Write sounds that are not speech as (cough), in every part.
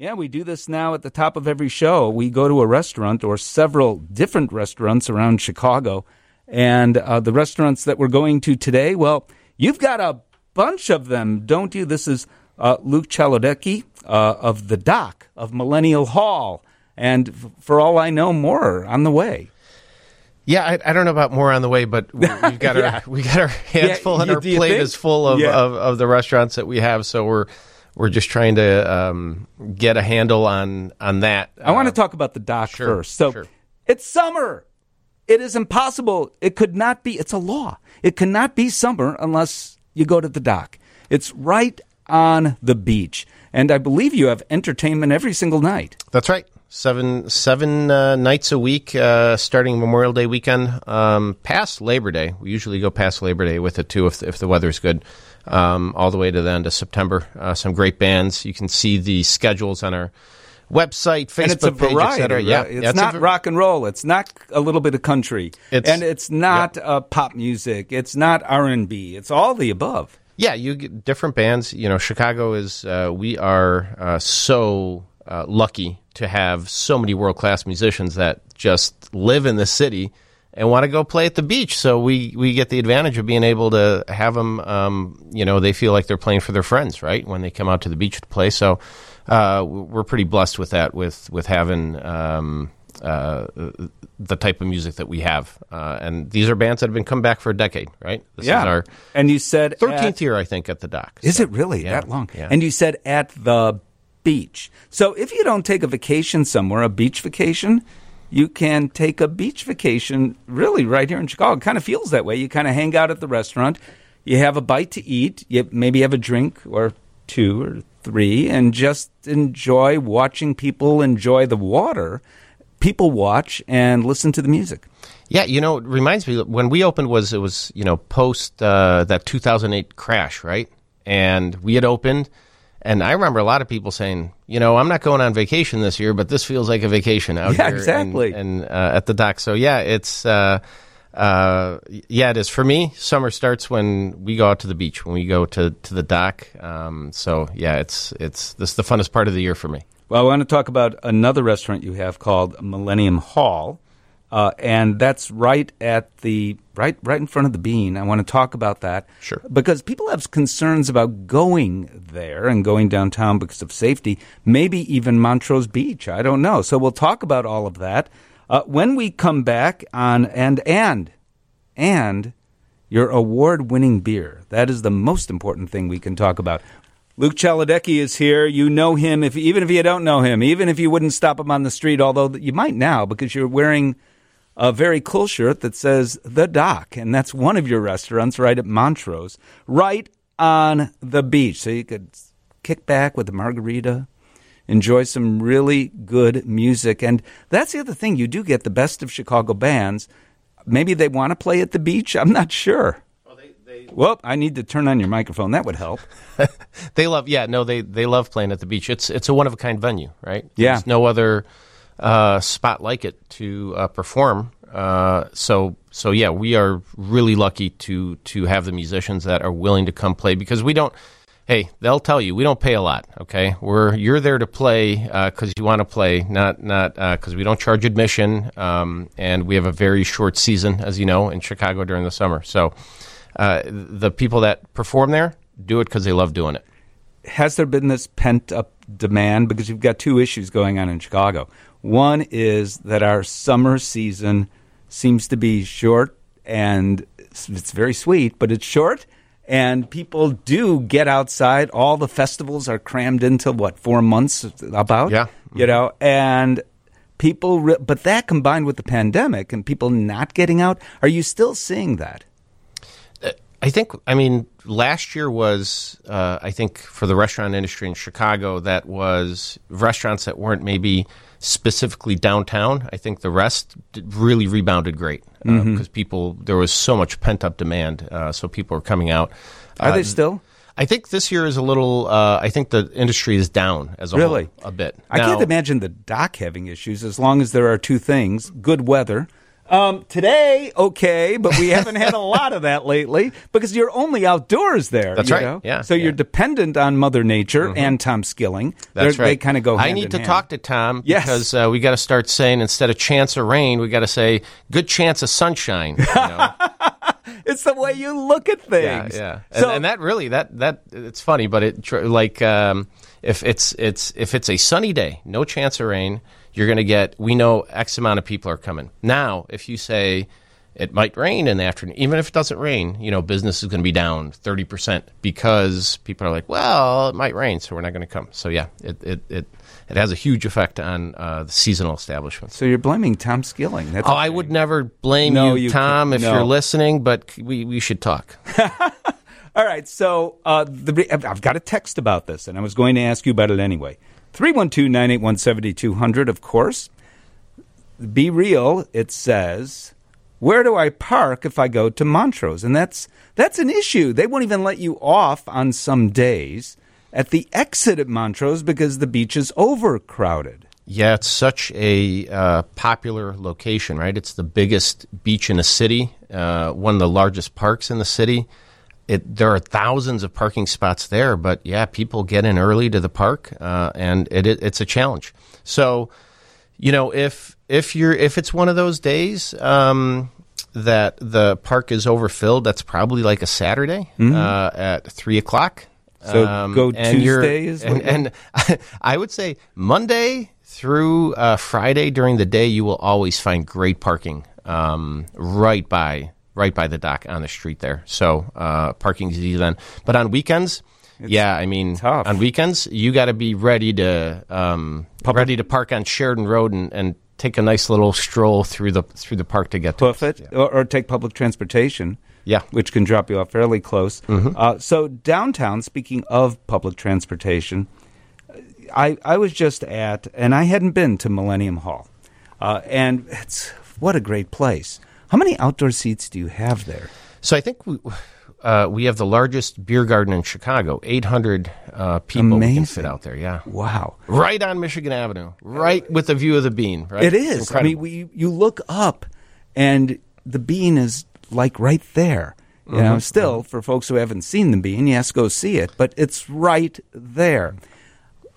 Yeah, we do this now at the top of every show. We go to a restaurant or several different restaurants around Chicago. And uh, the restaurants that we're going to today, well, you've got a bunch of them, don't you? This is uh, Luke Cholodecki uh, of The Dock of Millennium Hall. And f- for all I know, more on the way. Yeah, I, I don't know about more on the way, but we- (laughs) we've got Yeah. our we got our hands Yeah, full and you- our plate think? is full of, Yeah. of, of the restaurants that we have. So we're we're just trying to um, get a handle on on that. I want to talk about the dock sure, first. So sure. it's summer. It is impossible. It could not be. It's a law. It cannot be summer unless you go to the dock. It's right on the beach, and I believe you have entertainment every single night. That's right. Seven seven uh, nights a week, uh, starting Memorial Day weekend, um, past Labor Day. We usually go past Labor Day with it too, if if the weather's good, um, all the way to the end of September. Uh, some great bands. You can see the schedules on our website, Facebook and it's a page, variety. etc. Yeah, right? it's yeah, not rock and roll. It's not a little bit of country, It's- and it's not uh, pop music. It's not R and B. It's all the above. Yeah, you get different bands. You know, Chicago is. Uh, we are uh, so uh, lucky to have so many world class musicians that just live in the city and want to go play at the beach. So we we get the advantage of being able to have them. Um, you know, they feel like they're playing for their friends, right? When they come out to the beach to play. So uh, we're pretty blessed with that. With with having. Um, uh, the type of music that we have, uh, and these are bands that have been come back for a decade, right? This yeah, is our and you said at- thirteenth year, I think, at the dock. Is So, it really yeah, that long? yeah. And you said at the beach. So if you don't take a vacation somewhere, a beach vacation, you can take a beach vacation really right here in Chicago. It kind of feels that way. You kind of hang out at the restaurant, you have a bite to eat, you maybe have a drink or two or three, and just enjoy watching people enjoy the water. People watch and listen to the music. Yeah, you know, it reminds me when we opened was it was you know post uh, that 2008 crash, right? And we had opened, and I remember a lot of people saying, you know, I'm not going on vacation this year, but this feels like a vacation out Yeah, here, and- exactly. and, uh, at the dock. So yeah, it's. Uh, uh, yeah, it is for me. Summer starts when we go out to the beach, when we go to, to the dock. Um, so yeah, it's it's this is the funnest part of the year for me. Well, I want to talk about another restaurant you have called Millennium Hall, uh, and that's right at the right right in front of the Bean. I want to talk about that, Sure. because people have concerns about going there and going downtown because of safety. Maybe even Montrose Beach. I don't know. So we'll talk about all of that uh, when we come back on and and and your award-winning beer. That is the most important thing we can talk about. Luke Cholodecki is here. You know him, if even if you don't know him, even if you wouldn't stop him on the street, although you might now because you're wearing a very cool shirt that says The Dock, and that's one of your restaurants right at Montrose, right on the beach. So you could kick back with a margarita, enjoy some really good music. And that's the other thing. You do get the best of Chicago bands. Maybe they want to play at the beach. I'm not sure. Oh, well, I need to turn on your microphone. That would help. (laughs) They love, yeah, no, they they love playing at the beach. It's it's a one of a kind venue, right? Yeah. There's no other uh, spot like it to uh, perform. Uh, so so yeah, we are really lucky to to have the musicians that are willing to come play because we don't. Hey, they'll tell you we don't pay a lot. Okay, we're you're there to play because you want to play, not not because we don't charge admission, um, and we have a very short season, as you know, in Chicago during the summer. So uh, the people that perform there do it because they love doing it. has there been this pent up demand? Because you've got two issues going on in Chicago. One is that our summer season seems to be short and it's very sweet, but it's short. And people do get outside. All the festivals are crammed into what, four months about? Yeah. You know, and people, re- but that combined with the pandemic and people not getting out, are you still seeing that? Uh, I think, I mean, last year was, uh, I think, for the restaurant industry in Chicago, that was restaurants that weren't maybe specifically downtown. I think the rest really rebounded great because people, there was so much pent up demand. Uh, so people were coming out. Are Uh, they still? I think this year is a little, uh, I think the industry is down as a Really? whole a bit. I Now- can't imagine the dock having issues as long as there are two things good weather Um, today, okay, but we haven't had a lot of that lately because you're only outdoors there. That's you right. know? Yeah, So you're. Mm-hmm. dependent on Mother Nature and Tom Skilling. That's They're- right. They kind of go. I need to hand. talk to Tom Yes. because uh, we got to start saying instead of chance of rain, we got to say good chance of sunshine. You know? (laughs) It's the way you look at things. yeah. And, So and that really that that it's funny, but it like um, if it's it's if it's a sunny day, no chance of rain, you're going to get. We know X amount of people are coming. Now, if you say it might rain in the afternoon, even if it doesn't rain, you know, business is going to be down thirty percent because people are like, well, it might rain, so we're not going to come. So yeah, it it it, it has a huge effect on uh, the seasonal establishments. so you're blaming Tom Skilling. That's Oh, I would never blame No, you, you Tom, if no. you're listening, but we, we should talk. (laughs) All right, so uh, the, I've got a text about this, and I was going to ask you about it anyway. 312 981 7200, of course. Be real, it says, where do I park if I go to Montrose? And that's, that's an issue. They won't even let you off on some days at the exit at Montrose because the beach is overcrowded. Yeah, it's such a uh, popular location, right? It's the biggest beach in the city, uh, one of the largest parks in the city. It, there are thousands of parking spots there, but yeah, people get in early to the park, uh, and it, it, it's a challenge. So, you know, if if you're if it's one of those days um, that the park is overfilled, that's probably like a Saturday uh, at three o'clock. So go and Tuesday is what and, and (laughs) I would say Monday through uh, Friday during the day, you will always find great parking um, right by right by the dock on the street there. So uh, parking is easy then. But on weekends, yeah, I mean, tough. on weekends you got to be ready to um, ready to park on Sheridan Road and, and take a nice little stroll through the through the park to get to it or, or take public transportation. Yeah. which can drop you off fairly close. Uh, so downtown, speaking of public transportation, I I was just at, and I hadn't been to Millennium Hall, uh, and it's what a great place. How many outdoor seats do you have there? So I think we, uh, we have the largest beer garden in Chicago. Eight hundred uh, people we can Amazing. fit out there. Yeah, Wow. right on Michigan Avenue, right with the view of the Bean. Right, It's is. I mean, we, you look up, and the bean is like right there. You Mm-hmm. know, still for folks who haven't seen the bean, yes, go see it, but it's right there.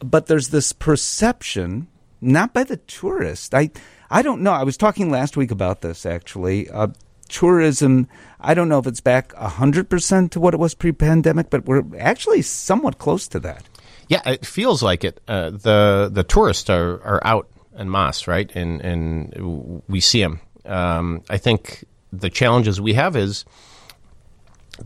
But there's this perception, not by the tourist. I, I don't know. I was talking last week about this actually. Uh, tourism. I don't know if it's back hundred percent to what it was pre-pandemic, but we're actually somewhat close to that. Yeah, it feels like it. Uh, the the tourists are, are out en masse, right? And and we see them. Um, I think the challenges we have is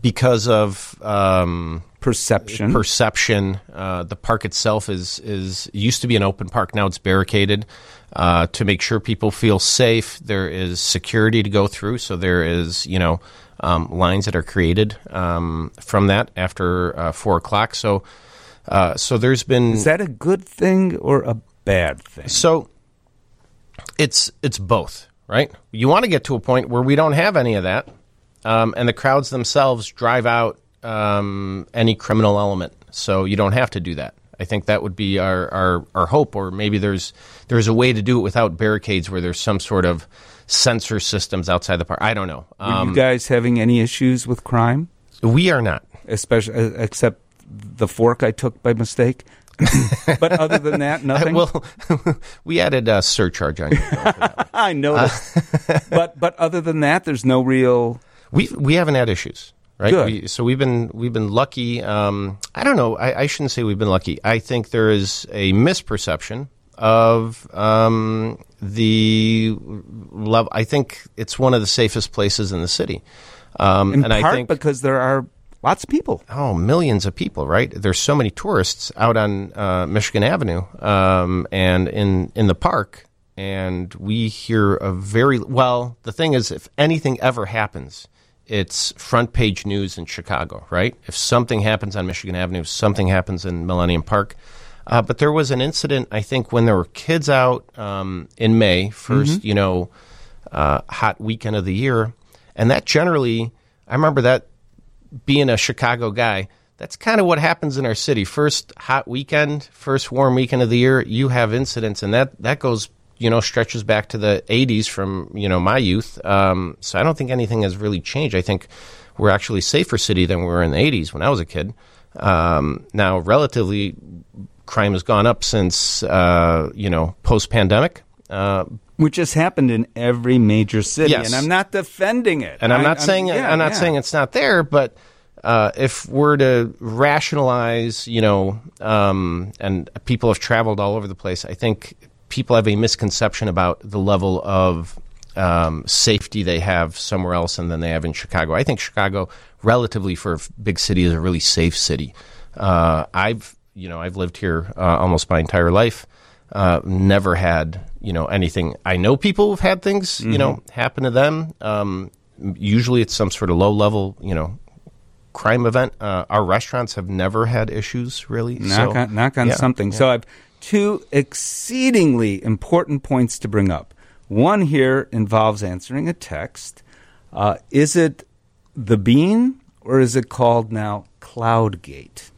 because of um, Perception. perception. Uh, the park itself is is used to be an open park. Now it's barricaded uh, to make sure people feel safe. There is security to go through, so there is you know um, lines that are created um, from that after uh, four o'clock. So uh, so there's been is that a good thing or a bad thing? so it's it's both, right? You want to get to a point where we don't have any of that, um, and the crowds themselves drive out um, any criminal element, so you don't have to do that. I think that would be our, our, our hope, or maybe there's there's a way to do it without barricades, where there's some sort of sensor systems outside the park. I don't know. Are Um, you guys having any issues with crime, we are not. especially uh, except the fork I took by mistake? (laughs) but other than that, (laughs) nothing. Well, (laughs) we added a surcharge on. I noticed. but but other than that, there's no real. We we haven't had issues, right? We, so we've been we've been lucky. Um, I don't know. I, I shouldn't say we've been lucky. I think there is a misperception of um, the level. I think it's one of the safest places in the city, um, In and part I think because there are lots of people. oh, millions of people, right? There's so many tourists out on uh, Michigan Avenue um, and in in the park, and we hear a very well. The thing is, if anything ever happens, it's front page news in Chicago, right? If something happens on Michigan Avenue, if something happens in Millennium Park. Uh, but there was an incident, I think, when there were kids out um, in May, 1st you know, uh, hot weekend of the year, and that generally, I remember that being a Chicago guy, that's kind of what happens in our city. First hot weekend, first warm weekend of the year, you have incidents, and that that goes you know stretches back to the 80s from you know my youth. Um, so I don't think anything has really changed. I think we're actually safer city than we were in the 80s when I was a kid. Um, now, relatively, crime has gone up since uh, you know post pandemic. Uh, which has happened in every major city, Yes. and I'm not defending it. and I'm I- not saying yeah, I'm not yeah. saying it's not there, but uh, if we're to rationalize, you know, um, and people have traveled all over the place, I think people have a misconception about the level of um, safety they have somewhere else and then they have in Chicago. I think Chicago, relatively for a big city, is a really safe city. Uh, I've you know I've lived here uh, almost my entire life. Uh, never had you know anything. I know people who've had things you know happen to them. Um, usually it's some sort of low level you know crime event. Uh, our restaurants have never had issues really. knock so, on, knock on yeah, something. yeah. So I've two exceedingly important points to bring up. One here involves answering a text. Uh, is it the bean or is it called now Cloud Gate?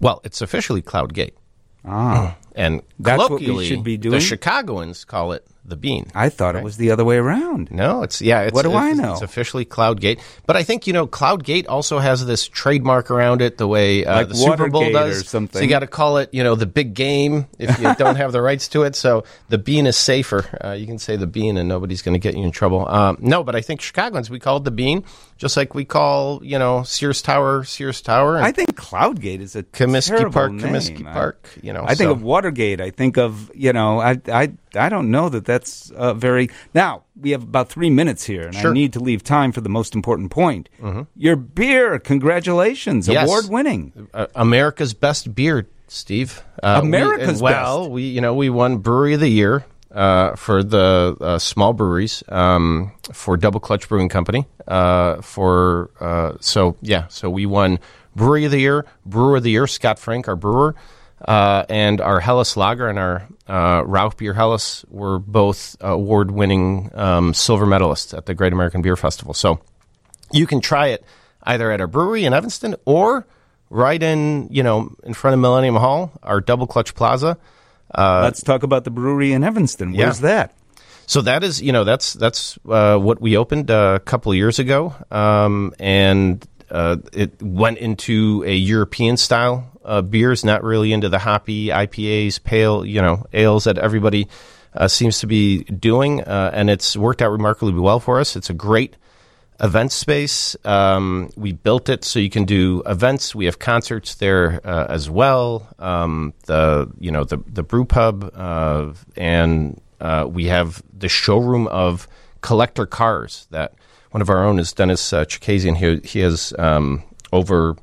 well, it's officially Cloud Gate, Ah, and That's what we should be doing? the Chicagoans call it the Bean. I thought it was the other way around. No, it's yeah. It's, What do it's, I know? It's officially Cloud Gate, but I think you know Cloud Gate also has this trademark around it, the way uh, Like the Super Bowl does. something. So you got to call it, you know, the big game if you (laughs) don't have the rights to it. So the Bean is safer. Uh, you can say the Bean, and nobody's going to get you in trouble. Um, no, but I think Chicagoans we call it the Bean, just like we call you know Sears Tower Sears Tower. And I think Cloud Gate is a Comiskey Park, name. Comiskey I- Park, you know, I think so- of Watergate. I think of you know. I I I don't know that that's uh, very. Now we have about three minutes here, and I need to leave time for the most important point. Your beer, congratulations, Yes. award winning. uh, America's best beer, Steve. Uh, America's we, well, best. we you know we won Brewery of the Year uh, for the uh, small breweries um, for Double Clutch Brewing Company. Uh, for uh, so yeah, so we won Brewery of the Year, Brewer of the Year, Scott Frank, our brewer. Uh, and our Helles Lager and our uh, Rauch Beer Helles were both award-winning um, silver medalists at the Great American Beer Festival. So you can try it either at our brewery in Evanston or right in you know in front of Millennium Hall, our Double Clutch Plaza. Uh, Let's talk about the brewery in Evanston. yeah. Where's that? So that is you know that's that's uh, what we opened uh, a couple of years ago, um, and uh, it went into a European style uh, beers, not really into the hoppy IPAs, pale you know ales that everybody uh, seems to be doing, uh, and it's worked out remarkably well for us. It's a great event space. Um, we built it so you can do events. We have concerts there uh, as well. Um, the you know the the brew pub uh, and uh, we have the showroom of collector cars that one of our own is Dennis uh, Chikazian. He he has um, over.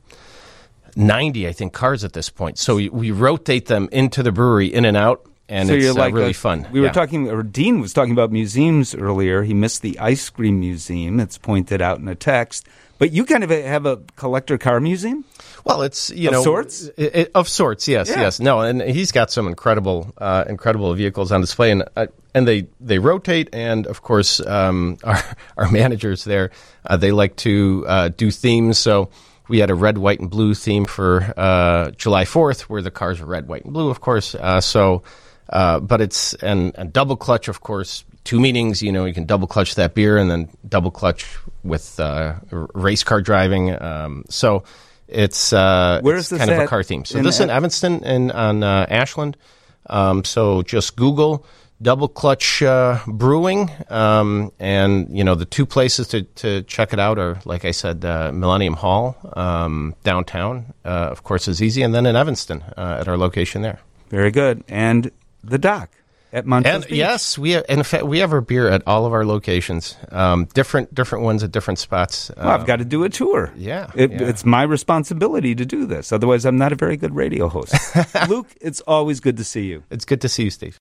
90, I think, cars at this point. So we, we rotate them into the brewery, in and out, and so it's you're uh, like really a- fun. We were talking, or Dean was talking about museums earlier. He missed the ice cream museum. It's pointed out in a text. But you kind of have a collector car museum. Well, it's you Of know sorts? i- i- of sorts. Yes, Yeah. yes. No, and he's got some incredible, uh, incredible vehicles on display, and uh, and they they rotate. And of course, um, (laughs) our our managers there, uh, they like to uh, do themes. So we had a red, white, and blue theme for uh, July Fourth, where the cars are red, white, and blue. Of course. Uh, so, uh, but it's and, and double clutch, of course. Two meetings, you know, you can double clutch that beer and then double clutch with uh, race car driving. Um, so it's uh, Where it's kind of a car theme. So In this is in Evanston and on uh, Ashland. Um, so just Google double clutch uh, brewing, um, and you know the two places to, to check it out are, like I said, uh, Millennium Hall um, downtown, uh, of course, is easy, and then in Evanston uh, at our location there. Very good. And the dock at Montrose And Beach. yes, we in fact we have our beer at all of our locations, um, different different ones at different spots. Well, I've got to do a tour. yeah, It, yeah. It's my responsibility to do this. Otherwise, I'm not a very good radio host. (laughs) Luke, it's always good to see you. It's good to see you, Steve.